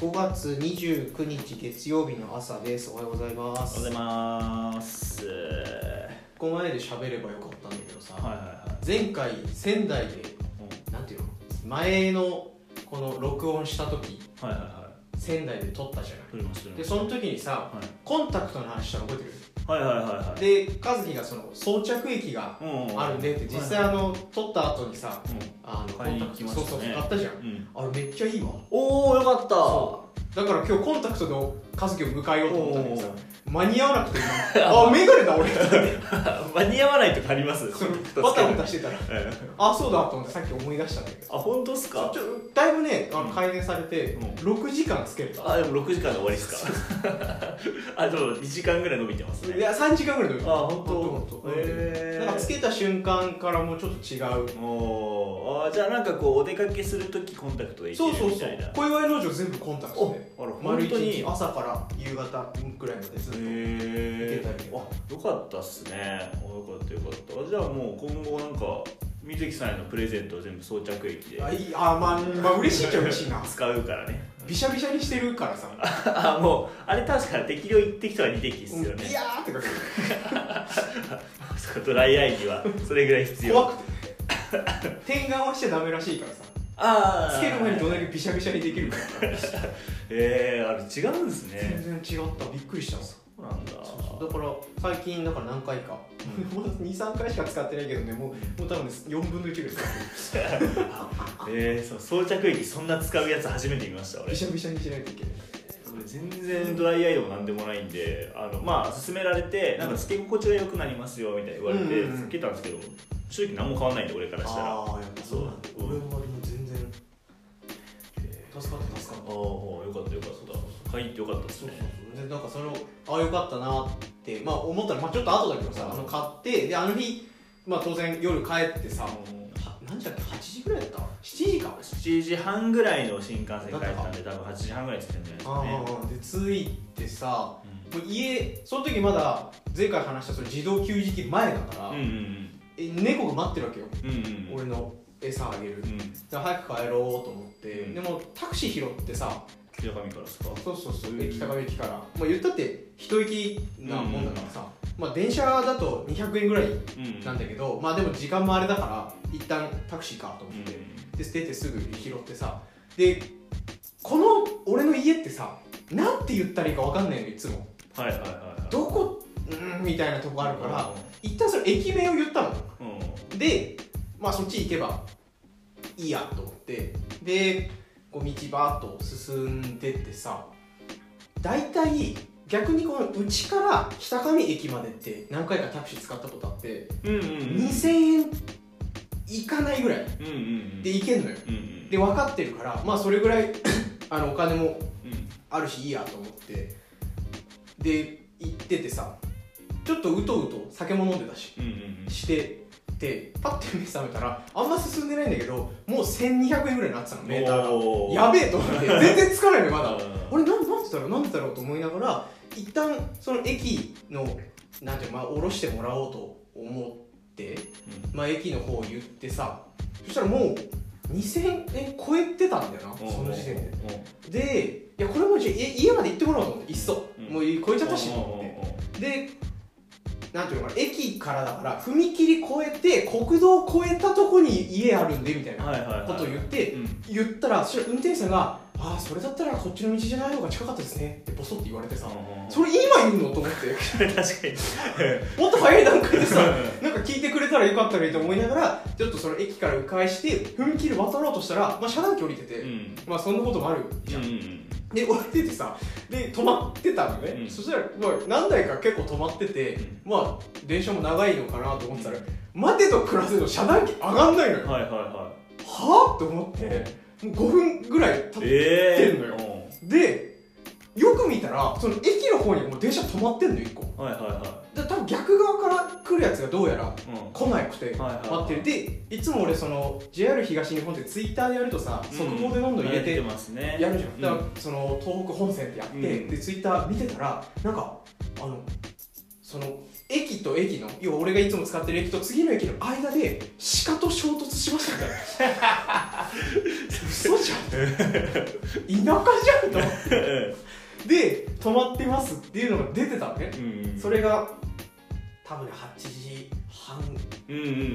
5月29日月曜日の朝です。おはようございまおはようすございます。この前で喋ればよかったんだけどさ、はいはいはい。前回仙台でなんていうの前のこの録音した時はいはいは仙台で撮ったじゃない。ですその時にさはい。コンタクトの話したの覚えてる？はいはいはいはい。で和樹がその装着液がうんあるねって実際あの撮った後にさあのコ買いにンタクト行きましたね。そうそう買ったじゃん。あれめっちゃいいわ。おおよかった。そだから今日コンタクトで和樹を迎えようと思ったんだけどさ間に合わなくて今 あメガネだ俺。間に合わないとかあります？バタバタしてたら。えあそうだと思ってさっき思い出したんだけど。あ本当っすか？ちょだいぶねあのうん。改善されてうん。6時間つけれたあでも6時間で終わりっすか？あでも2時間ぐらい伸びてますね。いや3時間ぐらいであ本当？当へえなんかつけた瞬間からもうちょっと違う。おー。あじゃあなんかこうお出かけするときコンタクトでいけそうそうそう。るみたいな小岩井農場全部コンタクトおであら丸一本当に？日朝から夕方ぐらいまでずっとへえいけたりあよかったっすね。あよかったよかった。じゃあもう今後なんか水木さんへのプレゼントを全部装着液であいいあまあまあ嬉しいっちゃ嬉しいな。使うからね。びしゃびしゃにしてるからさ。あもうあれ確か適量1滴とか2滴っすよね。いやーってか そうドライアイにはそれぐらい必要。怖くて。点眼はしちゃダメらしいからさああつける前にどんだけびしゃびしゃにできるか えー、あれ違うんですね。全然違った。びっくりしたわそうなんだ。だから最近だから何回か、まだ23回しか使ってないけどねもうもう多分ね4分の1ぐらい使ってる。えー、そう装着液そんな使うやつ初めて見ました俺。びしゃびしゃにしないといけない。俺全然ドライアイでもなんでもないんであのまあ勧められてなんかつけ心地が良くなりますよみたいな言われてうんうんうん。つけたんですけど正直何も変わんないんで俺からしたら。あああやっぱそうなんだ。そう。俺はでも全然。助かった助かった。あよかったよかった。買いてよかったですそうねそうそうでなんかそれをああよかったなってまあ思ったら、まあ、ちょっと後だけどさ、うん。あの買ってであの日、まあ、当然夜帰ってさ、は何時だっけ8時ぐらいだった？7時か。7時半ぐらいの新幹線帰ったんで多分8時半ぐらい着いたんじゃないですかね。で着いてさうもう家その時まだ前回話したその自動給餌器前だから、んうんうん。え猫が待ってるわけよ、うんうん俺の餌あげる、うん。で早く帰ろうと思って、うん。でもタクシー拾ってさ北上からですか？そうそうそう。うん駅高上駅から、まあ、言ったって一駅なもんだからさ、まあ、電車だと200円ぐらいうんなんだけど、まあでも時間もあれだから一旦タクシーかと思うんって、で捨ててすぐ拾ってさ。でこの俺の家ってさなんて言ったらいいか分かんないのいつも。はいはいはいはい。どこ？うんみたいなとこあるから一旦その駅名を言ったの。うん。でまあそっち行けばいいやと思って。でこう道バーッと進んでってさ大体逆にこのうちから北上駅までって何回かタクシー使ったことあってうんうんうん。2000円いかないぐらいで行けんのよ。うんうん。で分かってるからまあそれぐらい あのお金もうん。あるしいいやと思ってで行っててさちょっとうとうと酒も飲んでたしうんうんうん。しててパッて目覚めたらあんま進んでないんだけどもう1200円ぐらいになってたのメーターが。やべえと思って。全然つかないのよまだ。うん。俺なんなんでだろうなんでだろうと思いながら一旦その駅のなんていうのまあ降ろしてもらおうと思ってまあ駅の方を言ってさそしたらもう2000円超えてたんだよなうん。その時点で。うん。でいやこれもうじゃ家まで行ってもらおうと思っていっそ、うん。もう超えちゃったしと思って。でなんていうのかな駅からだから踏切越えて国道越えたとこに家あるんでみたいなことを言ってうん。言ったらそしたら運転手さんが「ああそれだったらこっちの道じゃない方が近かったですね」ってボソって言われてさそれ今言うの？と思って。確かに。もっと早い段階でさなんか聞いてくれたらよかったのにと思いながらちょっとその駅から迂回して踏切渡ろうとしたら、まあ、遮断機降りてて、うん。まあそんなこともあるじゃん、うんで降りててさで止まってたのね、うん。そしたら、まあ、何台か結構止まってて、うん。まあ電車も長いのかなと思ってたら、待てと暮らせの遮断機上がんないのよ、はいはいははあって思ってもう5分ぐらい経いって、ええんのよ。でよく見たらその駅の方にもう電車止まってんの1個。はいはいはで多分逆側から来るやつがどうやら来なくて待ってる。でいつも俺その JR 東日本ってツイッターでやるとさ速報でどんどん入れてやるじゃん、だうん。からその東北本線ってやって、うん。でツイッター見てたらなんかあのその駅と駅の要は俺がいつも使ってる駅と次の駅の間で鹿と衝突しましたみたいな。嘘じゃん。田舎じゃんと思って。で止まってますっていうのが出てたのねうん。それが多分ね8時半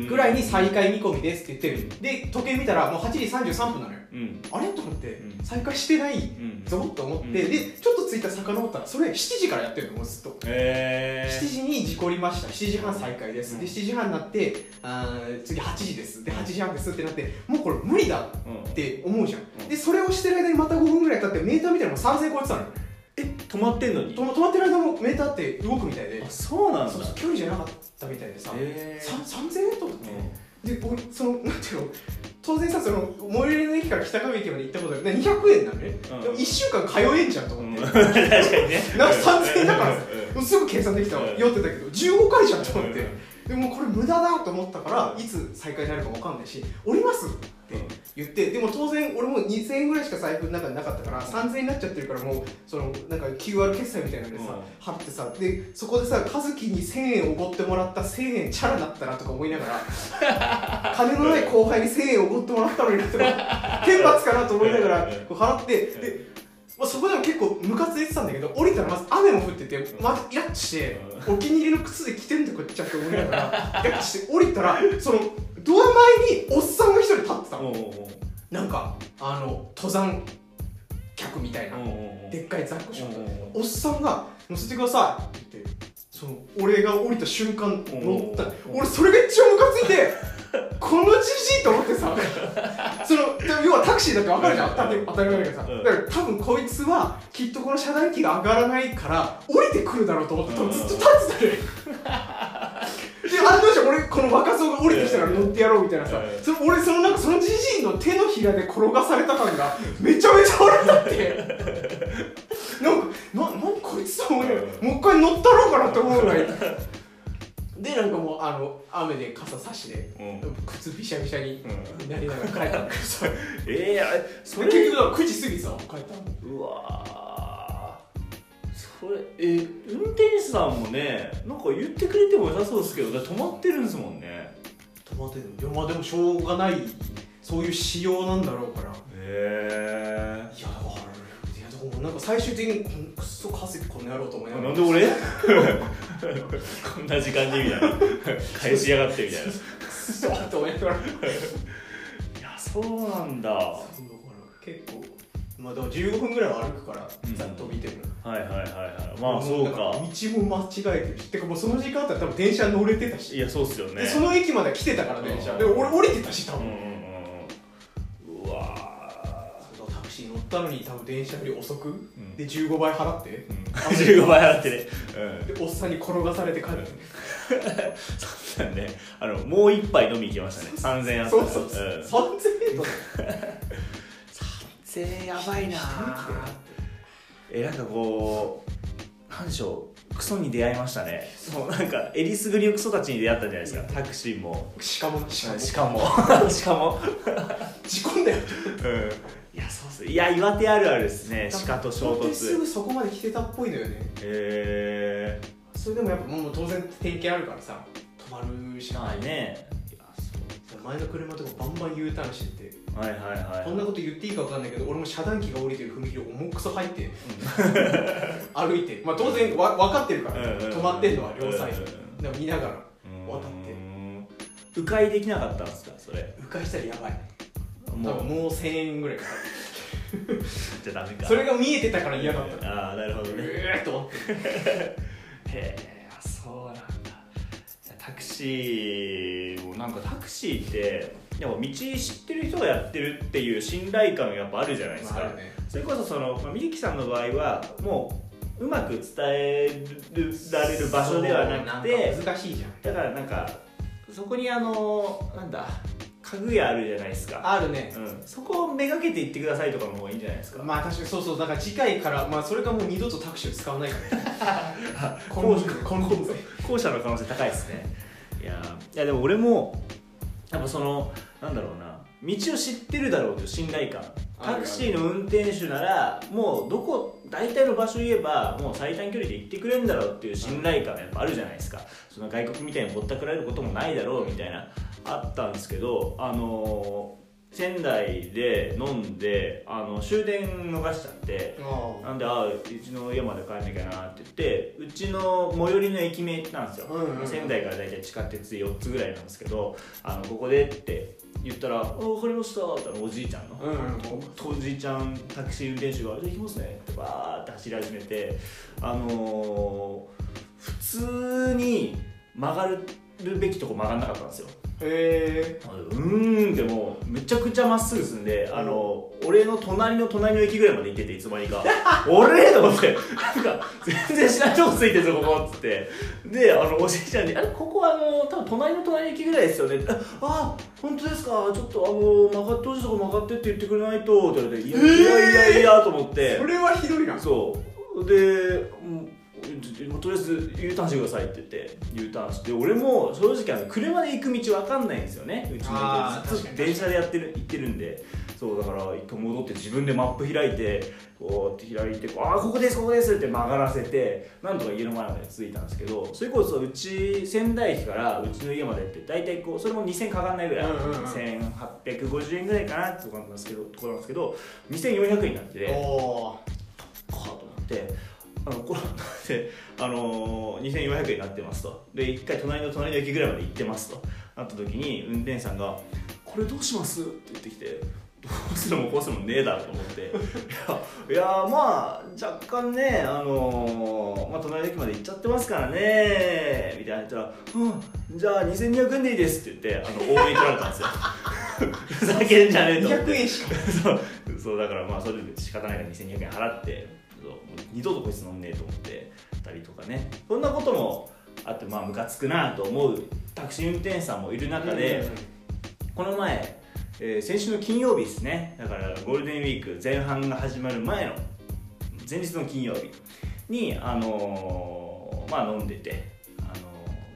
ぐらいに再開見込みですって言ってる。で時計見たらもう8時33分なのよ。うん。あれ？と思ってうん。再開してないうん。ぞと思って、うん。でちょっとツイッター遡ったらそれ7時からやってるのもうずっと。へ7時に事故りました。7時半再開です、うん。で7時半になってあー次8時です。で8時半ですってなってもうこれ無理だっうんて思うじゃん。でそれをしてる間にまた5分ぐらい経ってメーター見たらもう3000超えてたのよえ止まってんのに？と止まってる間もメーターって動くみたいで。あそうなんだ。そうそう距離じゃなかったみたいでさ、へさ3000円と思って、うで俺そのなんていうの？当然さその最寄りの駅から北上駅まで行ったことある。で200円なのね、うん。でも1週間通えんじゃんとん思って、確かにね。なんか3000円だからさすぐ計算できたわ、うん。酔ってたけど。15回じゃんと思って、うん。でもこれ無駄だと思ったからいつ再開になるか分かんないし降りますって言ってでも当然俺も2000円ぐらいしか財布の中になかったから3000円になっちゃってるからもうそのなんか QR 決済みたいなのでさ、うん。貼ってさでそこでさ和樹に1000円おごってもらった1000円チャラだったなとか思いながら 金のない後輩に1000円おごってもらったのになとか天罰かなと思いながらこう払ってでまあ、そこでも結構ムカついてたんだけど降りたらまず雨も降っててまずイラッとしてお気に入りの靴で着てんだこっちゃって思いながらイラッとして降りたらそのドア前におっさんが一人立ってたの。なんかあの登山客みたいな。でっかいザックションおっさんが「乗せてください」って言ってその俺が降りた瞬間乗った。お俺それが一番ムカついてこのじじいと思ってさ その要はタクシーだって分かるじゃん当たり当たり前だけどさ。うん。だから多分こいつはきっとこの遮断機が上がらないから降りてくるだろうと思って多分ずっと立ってたねで案の定俺この若造が降りてきたから乗ってやろうみたいなさ。うんその俺そのなんかそのじじいの手のひらで転がされた感がめちゃめちゃ腹立って。なんかな何こいつと思いながらもう一回乗ったろうかなって思うぐらいでなんかもうあの雨で傘差しでうん。靴びしゃびしゃにうん。なりながら帰ったんだけどさええあれそれ結局だから9時過ぎさ帰ったの。うわー。それえ運転手さんもねなんか言ってくれても良さそうですけどだって止まってるんですもんね。止まってる。のいやまあでもしょうがないそういう仕様なんだろうから。へえいやだからいやだからなんか最終的にこのクソ稼ぎこの野郎と思いながら。なんで俺？こんな時間にみたいな。返しやがってみたいな。いクソと思いながらやそうなんだ。結構まあでも15分ぐらいは歩くからうん。ざっと見てるの、いはいはいはい。まあそうか。も道も間違えてるし。てかもうその時間だったら多分電車乗れてたし、いやそうっすよね。でその駅まで来てたから電車、うん。で俺降りてたし多分、うんうんうんったのに多分電車より遅く、ん。で15倍払って？ー、うん、15倍払ってね。うん。でおっさんに転がされて帰って、そうだね。あのもう一杯飲み行きましたね。3000円あったら。そうそうそう、ん。3000円とか3000円やばいな。えなんかこうなんでしょうクソに出会いましたね。もうなんかえりすぐりのクソたちに出会ったんじゃないですか。タクシーも。しかも。しかも。しかも。しかも。事故んだよ。うん。いやそうっすいや岩手あるあるですね。鹿と衝本当にす突ぐそこまで来てたっぽいのよね。へえそれでもやっぱもう当然点検あるからさ。止まるしかまないあね前の車とかバンバン U ターンしてってはいはいはい。こんなこと言っていいか分かんないけど俺も遮断機が降りてる踏切を重くそ入って 歩いてまあ当然わ分かってるから止まってんのは両サイド。でも見ながらうん渡って。迂回できなかったんですかそれ？迂回したらやばい。多もう。分もう1000円ぐらいかか じゃダメか。るそれが見えてたから嫌だった。ああなるほどうねーっと思って。へえタクシーもなんかタクシーってでも道知ってる人がやってるっていう信頼感がやっぱあるじゃないですか、まあね。それこそそのまあみゆきさんの場合はもううまく伝えられる場所ではなくて難しいじゃん。だからなんかそこにあのなんだ家具屋あるじゃないですか、あるね。うん、そこをめがけて行ってくださいとかの方がいいんじゃないですか、まあ確かにそうそう。だから次回からまあそれかもう二度とタクシーを使わないから。ね後金輪金輪際後者の可能性高いですね。いやいやでも俺もやっぱそのなんだろうな道を知ってるだろうという信頼感。タクシーの運転手ならもうどこ大体の場所言えばもう最短距離で行ってくれるんだろうっていう信頼感がやっぱあるじゃないですか。その外国みたいにぼったくられることもないだろうみたいなあったんですけどあのー仙台で飲んであの終電逃しちゃってあなんであうちの家まで帰んなきゃなって言ってうちの最寄りの駅名行ったんですよ、うんうんうん。仙台から大体地下鉄4つぐらいなんですけどあのここでって言ったら「あ分かりました」っておじいちゃんの、うんうん。おじいちゃんタクシー運転手が「じゃあ行きますね」ってバーって走り始めてあのー普通に曲がるべきとこ曲がんなかったんですよ。へえうーんってもうめちゃくちゃまっすぐ進んで、あの俺の隣の隣の駅ぐらいまで行ってていつまにか「俺!」と思って。なんか全然知らないとこついてるぞここっつって。であのおじいちゃんに「あれここあの多分隣の隣の駅ぐらいですよね」ああ本当ですか？ちょっとあの曲がってほしいとこ曲がってって言ってくれないと」って言われて「いやいやいやいや」と思って。それはひどいな。そう。でうんとりあえず U ターンしてくださいって言って U ターンして俺も正直あの車で行く道分かんないんですよねうちの家ずっと電車でやってる行ってるんで。そうだから一回戻って自分でマップ開いてこうって開いてああここですここですって曲がらせてなんとか家の前まで着いたんですけどそれこそうち仙台駅からうちの家までって大体こうそれも2000かかんないぐらい、うんうんうん。1850円ぐらいかなってところなんですけどところなんですけど2400円になってておかと思ってあのこれで、あのー、2400円になってますと。で1回隣の隣の駅ぐらいまで行ってますと。なった時に運転手さんが「これどうします?」って言ってきてどうするもこうするもねえだろと思って。いやいやまあ若干ねあのーまあ、隣の駅まで行っちゃってますからねみたいな。言ったら「うんじゃあ2200円でいいです」って言ってあの応援取られたんですよ。ふざけんじゃねえと思って。200円しか。そうそうだからまあそれで仕方ないから2200円払ってそうもう二度とこいつ飲んねえと思ってたりとかね。そんなこともあってまあムカつくなと思うタクシー運転手さんもいる中で、この前、えー先週の金曜日ですね。だからゴールデンウィーク前半が始まる前の前日の金曜日にあのーまあ飲んでて、あのー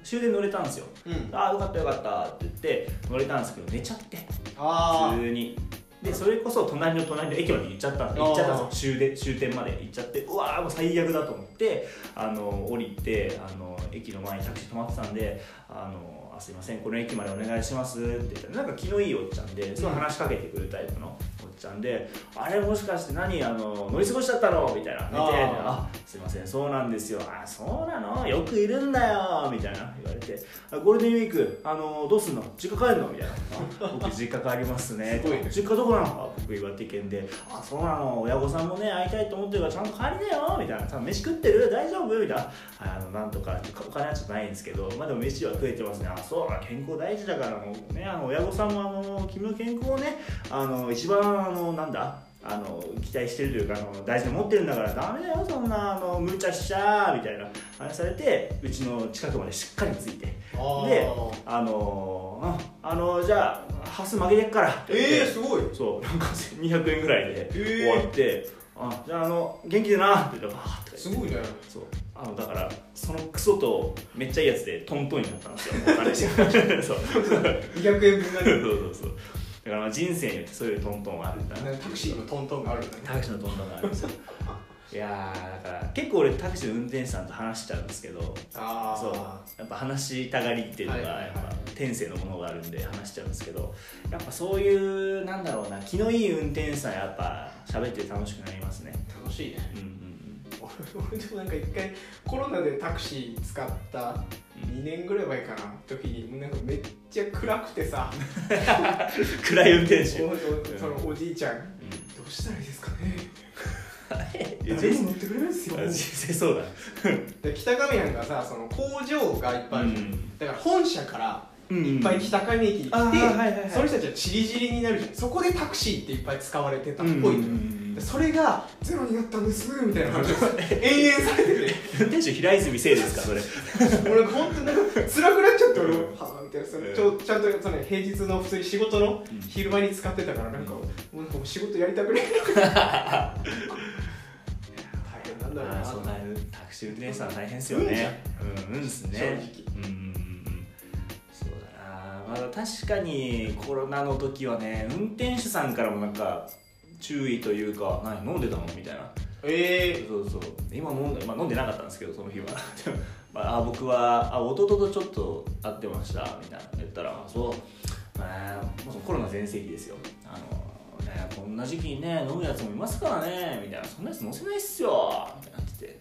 終電乗れたんですよ。うん。うんああよかったよかったって言って乗れたんですけど寝ちゃって。あ普通にでそれこそ隣の隣の駅まで行っちゃったんで行っちゃったんですよ。終電終点まで行っちゃってうわーもう最悪だと思ってあの降りてあの駅の前にタクシー止まってたんであのあすいませんこの駅までお願いします。って言ったらなんか気のいいおっちゃんですごい話しかけてくるタイプのおっちゃんで、あれもしかして何あの乗り過ごしちゃったの？みたいな。寝てああすいませんそうなんですよ。あそうなの？よくいるんだよ。みたいな。言われてあゴールデンウィークあのどうすんの？実家帰るの？みたいな。あ僕実家帰りますね。すね。実家どこなの？あ僕岩手県で。あそうなの。親御さんもね会いたいと思ってるからちゃんと帰りなよ。みたいな。さ飯食ってる？大丈夫？みたいな。あのなんとかお金はちょっとないんですけど。まあでも飯は食えてますね。あそうだ健康大事だからもうねあの親御さんもあの君の健康をねあの一番あのなんだあの期待してるというかあの大事に持ってるんだからダメだよそんなあの無茶しちゃみたいな話されてうちの近くまでしっかりついて。あであのーああのじゃあハス曲げてっから。ってええすごい。そうなんか200円ぐらいでえー。終わって、あじゃああの元気でな。って言ったらバーってすごいね。そう。あのだからそのクソとめっちゃいいやつでトントンになったんですよ。お金 そうそう。そう200円分がね。そうそうだからまあ人生によってそういうトントンはあるんだなタクシーのトントンがあるんだね。タクシーのトントンがあるんですよいやーだから結構俺タクシーの運転手さんと話しちゃうんですけどあそう。やっぱ話したがりっていうのがやっぱ天性のものがあるんで話しちゃうんですけどやっぱそういうなんだろうな気のいい運転手さんやっぱ喋って楽しくなりますね。楽しいね。うんうんうん。俺でもなんか一回コロナでタクシー使った2年ぐらい前かな時になんかめっちゃ暗くてさ。暗い運転手。そのおじいちゃんどうしたらいいですかね誰も乗ってくれないですよ。あ実際そうだ。で北上なんかさその工場がいっぱいあるじゃん、うん。だから本社からうんいっぱい北上駅に来て、はいはいはい。その人たちはチリチリになるじゃん。そこでタクシーっていっぱい使われてたっぽいのよ、うんそれがゼロになったんですみたいな話を 延々されてて。運転手平泉聖ですかそれ。俺本当になんか辛くなっちゃって俺も。はあみたいな。そのちょちゃんとその平日の普通に仕事のうん。昼間に使ってたからなんか、もうなんかもう仕事やりたくない なんだろうな。そうだタクシー運転手さんは大変ですよね。うん。うんですね。正直。うんうんそうだな。まあ確かにコロナの時はね運転手さんからもなんか注意というか何飲んでたのみたいな。えそうそう。今飲んで、まあ、飲んでなかったんですけどその日は。まあ、あ僕はあ弟とちょっと会ってましたみたいな。言ったらあそう、まあ、コロナ全盛期ですよ。あの、ね、こんな時期にね飲むやつもいますからねみたいな。そんなやつ乗せないっすよみたいなって。て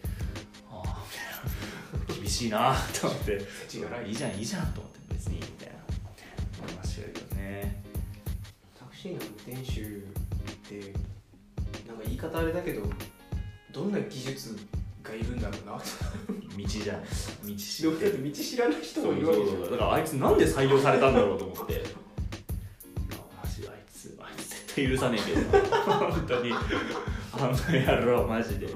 ああみたいな。厳しいなと思って。いいじゃんいいじゃんと思って。別にみたいな。思いましたけどね。タクシーの運転手ってなんか言い方あれだけどどんな技術がいるんだろうな。道じゃないですか道知道知らない人もいるわけじゃん。だからあいつなんで採用されたんだろうと思って対許さねえけど。な本当に。あの野郎マジで。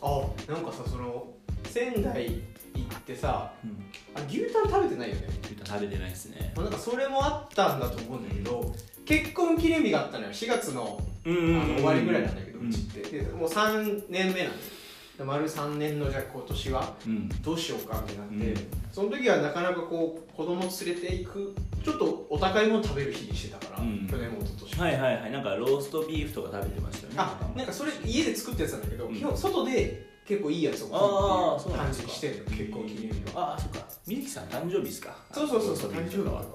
あなんかさその仙台行ってさうん。あ牛タン食べてないよね。食べてないですね。まあなんかそれもあったんだと思うんだけど結婚記念日があったのよ。4月のうんあの終わりぐらいなんだけどうんうちって。でもう3年目なんでで丸3年のじゃあ今年はうん。どうしようかってなって、うん。その時はなかなかこう子供連れていくちょっとお高いもの食べる日にしてたから、うん。去年も一昨年。もはいはいはい。なんかローストビーフとか食べてましたよね。あなんかそれ家で作ったやつなんだけど、うん。基本外で結構いいやつをあー食う感じにしてんの結婚記念日は。ああそっか。みずきさん誕生日ですか？そうそうそうそうローストビーフとか。は誕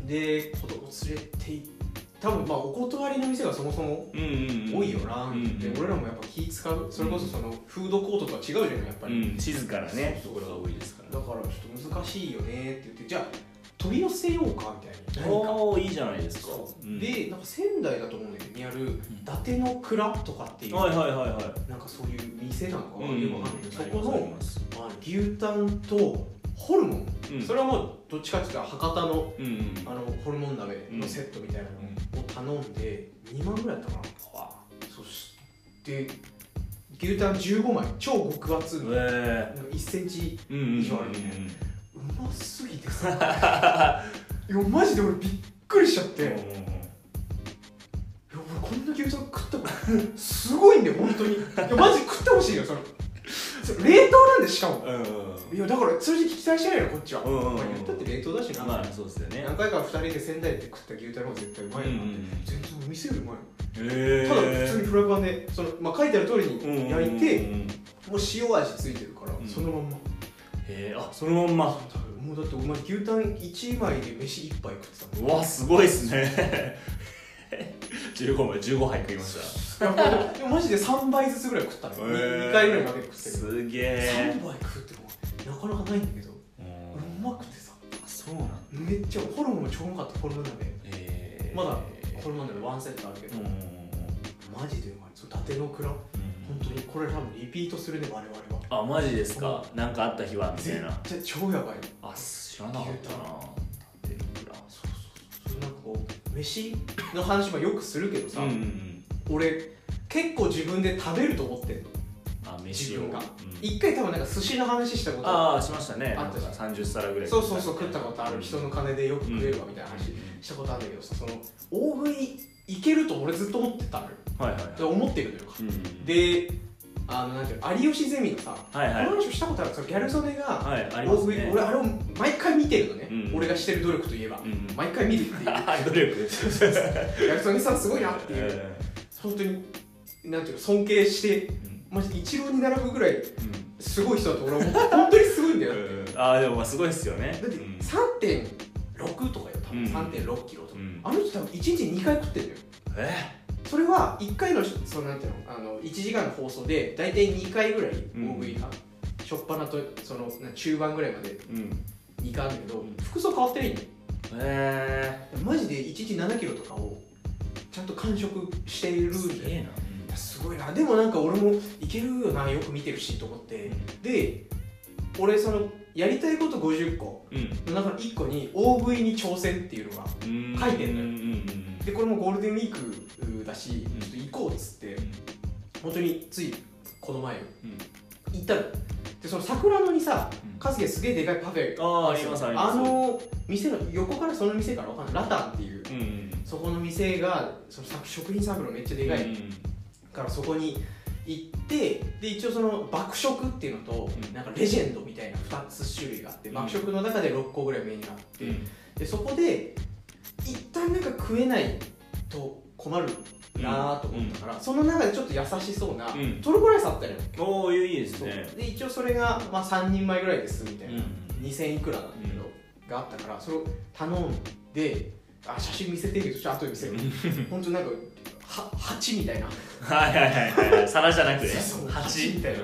生で子供連れて行多分まあお断りの店がそもそも多いよなうんうん。俺らもやっぱ気使う。それこそそのフードコートとは違うじゃんやっぱり、うん静かなねところが多いですから。だからちょっと難しいよねって言ってじゃあ取り寄せようかみたいな。おおいいじゃないですか。でなんか仙台だと思うんだけどにある伊達の蔵とかっていう、はいはいはいはい。なんかそういう店なのかよくわかんないけどそこのますあの牛タンとホルモン、うん。それはもうどっちかっていうと博多のうんうん。あのホルモン鍋のセットみたいなのを頼んで2万ぐらいだったかな。わそして牛タン15枚。超極厚。え。なんか1センチうんうんうん以上あるねうますぎてさ。いやマジで俺びっくりしちゃって、いや俺こんな牛タン食ったことすごいんだよ本当に。いやマジ食ってほしいよそれ冷凍なんでしかも。うんうん。いやだから正直期待してないのこっちは、うんうんうん。まあ、言ったって冷凍だしな、まあそうですよね。何回か2人で仙台で食った牛タンの方が絶対うまいよな、全然お店よりうまいへえただ普通にフライパンでその、まあ、書いてある通りに焼いて、うんもう塩味ついてるから、うん。そのまんま。へえあそのまんま。もうだってお前牛タン1枚で飯1杯食ってたうもん。わすごいっすね 15枚15杯食いました。いやもうでもマジで3杯ずつぐらい食ったの、へー。2回ぐらいまで食ってる。すげ3え杯食うってなかなかないんだけどうまくてさ。そうなんだ。めっちゃホルモンも超うまかったホルモン鍋へまだホルモン鍋ワンセットあるけど、うんマジでうまい。そう伊達の蔵。本当にこれ多分リピートするね我々は。あマジですか？なんかあった日はみた絶いな。対超やばいあ知らなかったな。天ぷらそうそうそう。なんかこう飯の話もよくするけどさ、うんうんうん。俺結構自分で食べると思ってんの。あ飯を。自分が。うん。一回多分なんか寿司の話したことああしましたね。あったじゃん。三十皿ぐらい。そうそうそう食ったことある。人の金でよく食えるわみたいな話うんしたことあるんだけどさその大食いいけると俺ずっと思ってたのよ。はいはいで思ってるのよ。うん。であのなんていうの有吉ゼミのさ、はいはい。この話をしたことあるそのギャル曽根がはいありますね。俺あれを毎回見てるのね、うん俺がしてる努力といえば、うんうん。毎回見るっていう。あ努力。ギャル曽根さんすごいなっていう、え本当になんていうの尊敬してーうん。マジで一郎に並ぶぐらいうん。すごい人だと俺は思って本当にすごいんだよだって。うん。ああでもまあすごいですよね。だってうん。3.6とかよ多分。うん。3.6キロとか、うん。あの人多分1日2回食ってるのよ。え？それは1回のそのなんていうのあの1時間の放送で大体2回ぐらい大食いが、初っ端とそのな中盤ぐらいまでうん。2回あるんだけど服装変わってないんだよ。えマジで1日7キロとかをちゃんと完食しているんだよ。すごいな。でもなんか俺もいけるよなよく見てるしと思って。で俺そのやりたいこと50個。なうん。の中の1個に大食いに挑戦っていうのがうん。書いてんのよ。でこれもゴールデンウィークだしちょっと行こうっつって本当についこの前行ったの。でその桜野にさうん。カズゲすげえでかいパフェあーありますあります。あの店の横からその店からわかんない。ラタンっていう。うん。うん。そこの店がその食品サークルめっちゃでかいうん。からそこに行ってで一応その爆食っていうのと、うん。なんかレジェンドみたいな2つ種類があって、うん。爆食の中で6個ぐらいメニューがあって、うん。でそこで一旦なんか食えないと困るなと思ったから、その中でちょっと優しそうな、うん。トルコライスあったのよおおいいですね。で一応それが、まあ、3人前ぐらいですみたいな、うん。2000いくらなんだけど、があったからそれを頼んであ写真見せてるけどちょっと後で見せる。本当なんかは鉢みたいな。はいはいはいはい。皿じゃなくて？そ鉢みたいな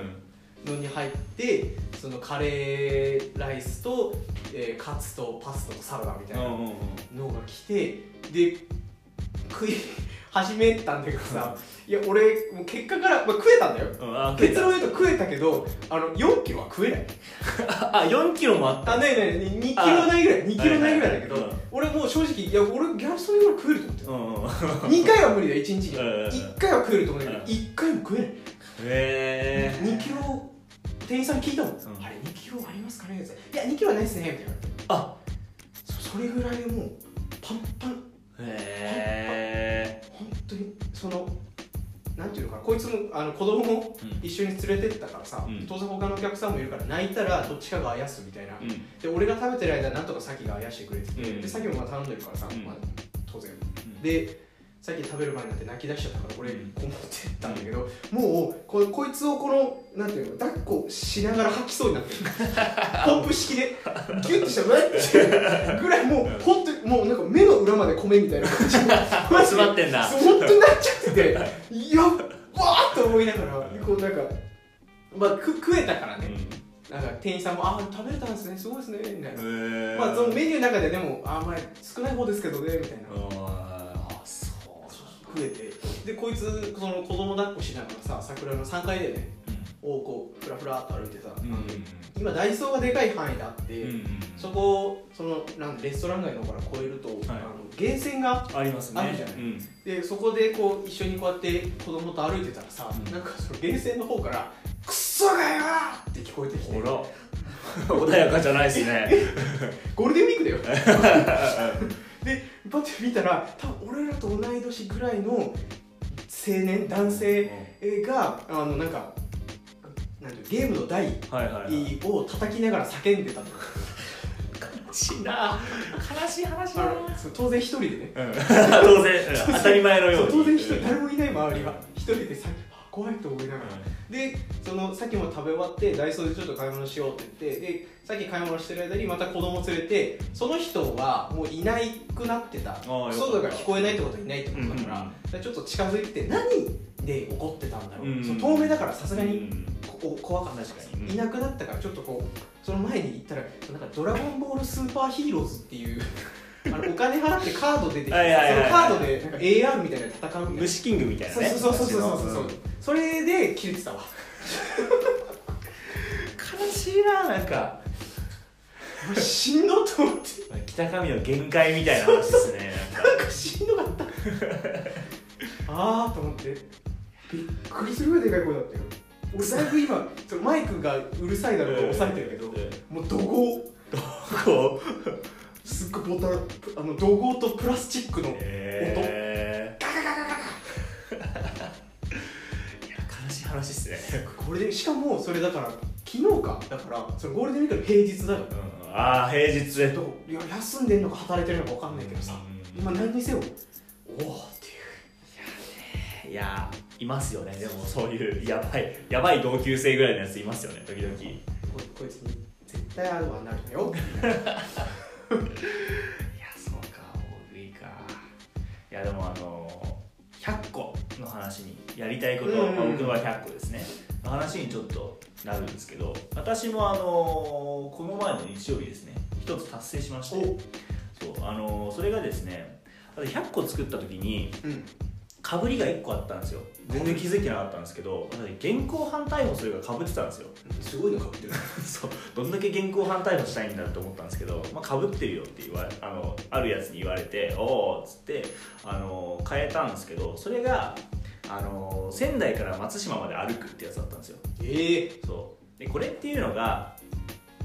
のに入ってそのカレーライスと、えーカツとパスタとサラダみたいなのが来てで食い始めたんだけどさいや俺もう結果から、まあ、食えたんだよ。うんあ結論言うと食えたけどあの4キロは食えない。あ4キロもあった。あねえねえ2キロないぐらい2キロないぐらいだけど、はいはいはい俺もう正直いや俺ギャルソンぐらい食えると思ってうんうん2回は無理だよ1日に。うんうんうん。1回は食えると思うんだけどうん。1回も食えない。へえ。2キロ店員さんに聞いたもん、ん。あれ2キロありますかねいや2キロはないっすねみたいな。あ。そそれぐらいもうパンパン。へえ。本当にそのなんていうのかなこいつもあの子供もうん。一緒に連れてったからさ、うん。当然他のお客さんもいるから泣いたらどっちかがあやすみたいな、で俺が食べてる間なんとかさきがあやしてくれてて、うん。でさきもまあ頼んでるからさ、うん。まあ、当然。うん。でさっき食べる前になって泣き出しちゃったから俺うん。こってったんだけど、もうここいつをこのなんていうの抱っこしながら吐きそうになってる。ポンプ式でギュッとしたらうわってぐらいもう本当にもうなんか目の裏まで米みたいな感じで。詰まってんな。本当になっちゃっててやっばーっと思いながらこうなんかまあく食えたからね。なんか店員さんも「あ食べれたんですね。すごいですね」みたいな、まあそのメニューの中ででも「あまあ少ない方ですけどね」みたいな食えてでこいつその子供抱っこしながらさ桜の3階でねをこうふらふらっと歩いてさ、うんあの今ダイソーがでかい範囲であって、うんそこをそのなんレストラン街の方から越えると、あのゲーセンがありますね。あるじゃない。うん。でそこでこう一緒にこうやって子供と歩いてたらさ、うん。なんかそのゲーセンの方から「クソがよ!」って聞こえてきて。ほら。穏やかじゃないですね。ゴールデンウィークだよ でパッて見たら多分俺らと同い年ぐらいの青年男性があのなんかなんていうゲームの台を叩きながら叫んでたと。悲しいな。悲しい話だな。当然一人でね。うん。当然うん。当たり前のように。当然一人うん誰もいない周りは一人でさあ怖いと思いながら。でそのさっきも食べ終わってダイソーでちょっと買い物しようって言ってでさっき買い物してる間にまた子供連れてその人はもういないくなってた。外が聞こえないってことはいないってことだから,、うんうんちょっと近づいて何で怒ってたんだろう、うんその遠目だからさすがにうんこ怖かったし確かに。いなくなったからちょっとこうその前に行ったらなんか「ドラゴンボールスーパーヒーローズ」っていうあのお金払ってカード出てきてそのカードでなんか AR みたいなの戦うみたいな。虫キングみたいなね。そうそうそうそうそうそう、んそれで切れてたわ。悲しいななんか。しんどっと思って。北上の限界みたいな話ですねなんか。しんどかった。ああと思って。びっくりするぐらいでかい声だったよ。俺だいぶ今マイクがうるさいだろうと抑えてるけどもう怒号。こうすっごいボタンあの怒号とプラスチックのえガガガガガガー、いや悲しい話ですね、これでしかもそれだから昨日かだからそのゴールデンウィークの平日だようん、ああ平日だからいや休んでんのか働いてるのか分かんないけどさうん今何にせよおおっていういやいますよねでもそういうやばいやばい同級生ぐらいのやついますよね時々いここいつに絶対あるわなるのよやそうか大食いか。いやでもあの100個の話にやりたいこと、うんまあ僕の場合100個ですね。の話にちょっとなるんですけど私もあのこの前の日曜日ですね一つ達成しまして。そうあのそれがですね100個作った時にうんかぶりが1個あったんですよ。全然気づいてなかったんですけど私現行犯逮捕それがかぶってたんですよ。すごいのかぶってる。そう。どんだけ現行犯逮捕したいんだと思ったんですけど、まあ、かぶってるよって言われあのあるやつに言われておおっつってあの変えたんですけどそれがあの仙台から松島まで歩くってやつだったんですよ。ええそう。でこれっていうのが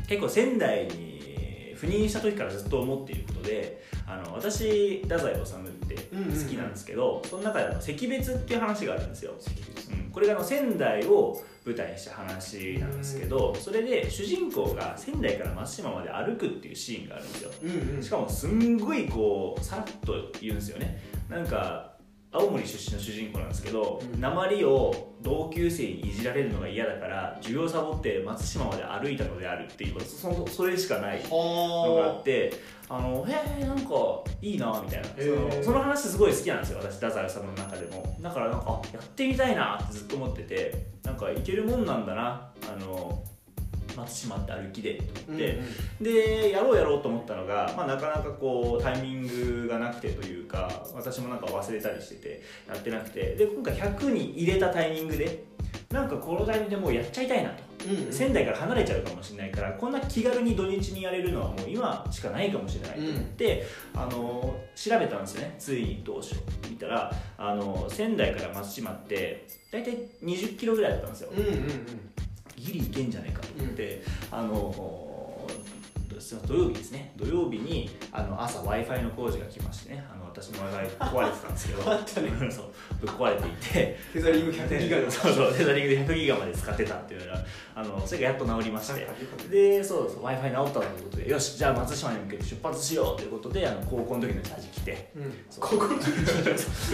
結構仙台に赴任した時からずっと思っていることであの私太宰治って好きなんですけど、その中であの惜別っていう話があるんですよ、うん、これがあの仙台を舞台にした話なんですけど、それで主人公が仙台から松島まで歩くっていうシーンがあるんですよ。しかもすんごいこうさらっと言うんですよね。なんか青森出身の主人公なんですけど、うん。鉛を同級生にいじられるのが嫌だから授業サボって松島まで歩いたのであるっていうそのそれしかないのがあはってあ。のへえなんかいいなみたいな。そのその話すごい好きなんですよ私太宰さんの中でも。だからなんかあやってみたいなってずっと思っててなんかいけるもんなんだなあの松島って歩きでと思って、でやろうやろうと思ったのが、まあ、なかなかこうタイミングがなくてというか私もなんか忘れたりしててやってなくてで今回100に入れたタイミングでなんかこのタイミングでもうやっちゃいたいなと。うんうん。仙台から離れちゃうかもしれないからこんな気軽に土日にやれるのはもう今しかないかもしれないと思って、あの調べたんですよね。ついにどうしよう見たらあの仙台から松島って大体20キロぐらいだったんですよ、うんうんうんギリいけんじゃないかと思って、あの土曜日ですね。土曜日にあの朝 w i f i の工事が来ましてね。あの私の w i f i 壊れてたんですけど。あったね。そう。ぶっ壊れていて。テザリング100ギガの。そうそう。テザリングで100ギガまで使ってたっていうのがあのそれがやっと治りまして、でそうそう。W i f i 治ったということで。よしじゃあ松島に向けて出発しようということであの高校の時のチャージ来て。うん。そう。ここ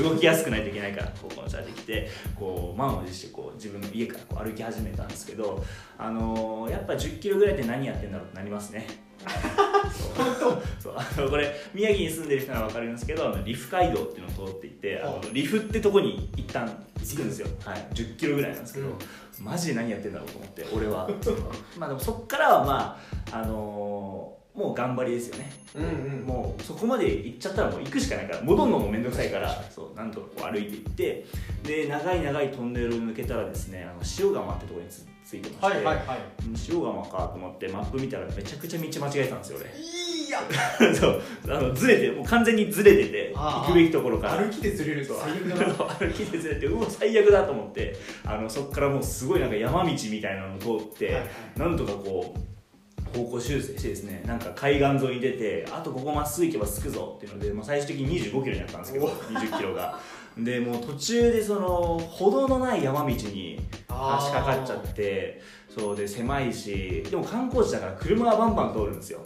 動きやすくないといけないから高校のチャージ来てこう満を持してこう自分の家からこう歩き始めたんですけど、あのーやっぱ1 0キロぐらいって何やってんだろうってなりますねそう。そう。あのこれ宮城に住んでる人なら分かるんですけどリフ街道っていうのを通っていてあのリフってとこに一旦着くんですよ、はい、1 0キロぐらいなんですけど、うん。マジで何やってんだろうと思って俺は。まあでもそっからはまああのーもう頑張りですよね。うんうん。もうそこまで行っちゃったらもう行くしかないから戻るのも面倒くさいからそうなんとかこう歩いて行ってで長い長いトンネルを抜けたらですねあの塩釜ってところにつついてまして、はいはいはうん塩釜かと思ってマップ見たらめちゃくちゃ道間違えてたんですよいいや。俺 そう。あのずれてもう完全にずれてて行くべきところから。歩きでずれると。最悪だな歩きでずれてうわ最悪だと思って。あのそこからもうすごいなんか山道みたいなのを通って、はいはい。なんとかこう方向修正してですねなんか海岸沿いに出てあとここまっすぐ行けば着くぞっていうので、まあ、最終的に2 5キロになったんですけどお2 0キロがでもう途中でその歩道のない山道に足かかっちゃってそうで狭いしでも観光地だから車がバンバン通るんですよ。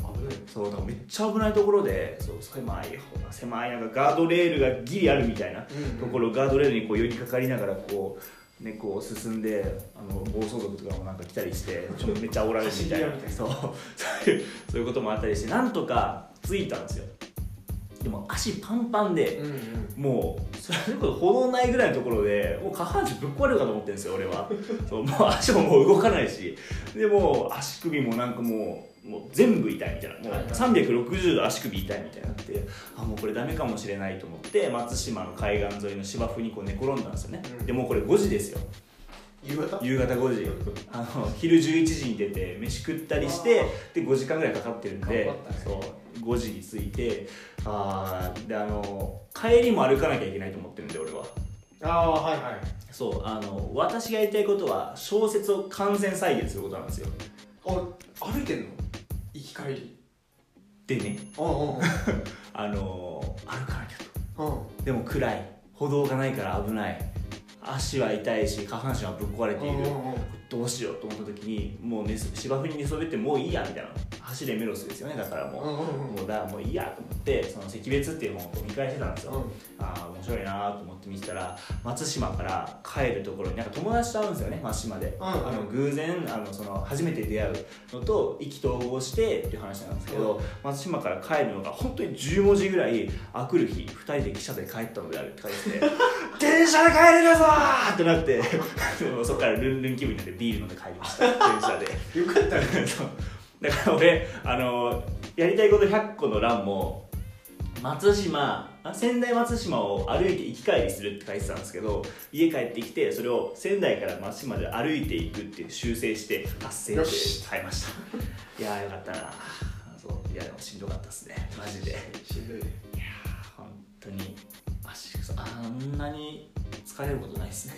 そうだからめっちゃ危ないところでそう狭い狭いなんかガードレールがギリあるみたいなうんところガードレールにこう寄りかかりながらこうねこう進んであの暴走族とかもなんか来たりしてちょめっちゃ煽られるみたいな。そうそういうこともあったりしてなんとか着いたんですよでも足パンパンでうんうん。もうそれこそ歩道ないぐらいのところでもう下半身ぶっ壊れるかと思ってるんですよ俺は。そうもう足ももう動かないし。でもう足首もなんかもうもう全部痛いみたいな。もうはいはい。360度足首痛いみたいになってあもうこれダメかもしれないと思って松島の海岸沿いの芝生にこう寝転んだんですよね、うん。でもうこれ5時ですよ夕方？夕方5時。あの昼11時に出て飯食ったりしてで5時間ぐらいかかってるんで、ね。そう5時に着いてあーであの帰りも歩かなきゃいけないと思ってるんで俺は。ああはいはい。そうあの私がやりたいことは小説を完全再現することなんですよ。あ歩いてんの？行き帰り。でね。あの歩かなきゃうん。とでも暗い。歩道がないから危ない足は痛いし下半身はぶっ壊れている、うんうんうん。どうしようと思った時にもう、ね、芝生に寝そべってもういいやみたいな。走れメロスですよね。だからもう、うんうんうん。もうだからもういいやと思ってその赤別っていう本を見返してたんですよ、ああ面白いなと思って見てたら松島から帰るところになんか友達と会うんですよね松島で、うんあの偶然あのその初めて出会うのと意気投合してっていう話なんですけど、うん。松島から帰るのが本当に10文字ぐらいあくる日2人で汽車で帰ったのであるって書いてて電車で帰れるぞー！ってなって。そこからルンルン気分になってビール飲んで帰りました。電車で。よかったねそうだから俺あのやりたいこと100個の欄も松島あ仙台松島を歩いて行き帰りするって書いてたんですけど家帰ってきてそれを仙台から松島で歩いていくっていう修正して達成よし。して変えました。いやーよかったな。そういやでもしんどかったですね。マジで。い。やしんどい。ねー本当に足あんなに疲れることないですね。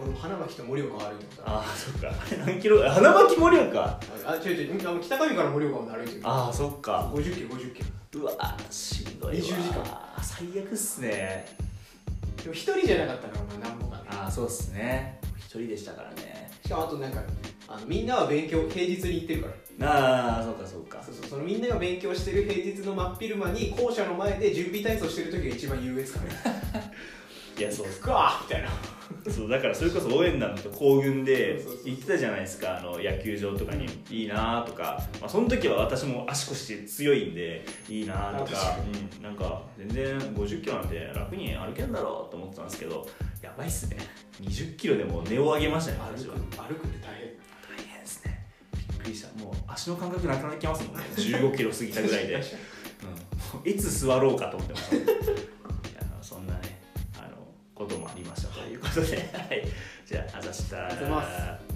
俺も花巻と盛岡を歩いてたああそっか。あ れ何キロ花巻盛岡？あ違う違う。あの北上から盛岡まで歩いてる。ああそっか。50キロ50キロ。うわしんどいわ20時間。最悪っすね。でも一人じゃなかったからまあ何もかね。ああそうっすね一人でしたからね。しかもあとなんかあのみんなは勉強平日に行ってるから。ああそうかそうか。そうそうそのみんなが勉強してる平日の真っ昼間に校舎の前で準備体操してる時が一番優越感。いやそう。行くかみたいな。そうだからそれこそ応援団と行軍で行ってたじゃないですかあの野球場とかに。いいなとか、まあ、その時は私も足腰強いんでいいなとか、うん、なんか全然50キロなんて楽に歩けんだろうと思ってたんですけどやばいっすね。20キロでもう値を上げましたね私は。歩く歩くって大変。大変ですね。びっくりした。もう足の感覚なくなってきますもんね。15キロ過ぎたぐらいで、うん、いつ座ろうかと思ってました。いやそんなねあのこともありましたということで、はい、じゃああざしたありがとうございます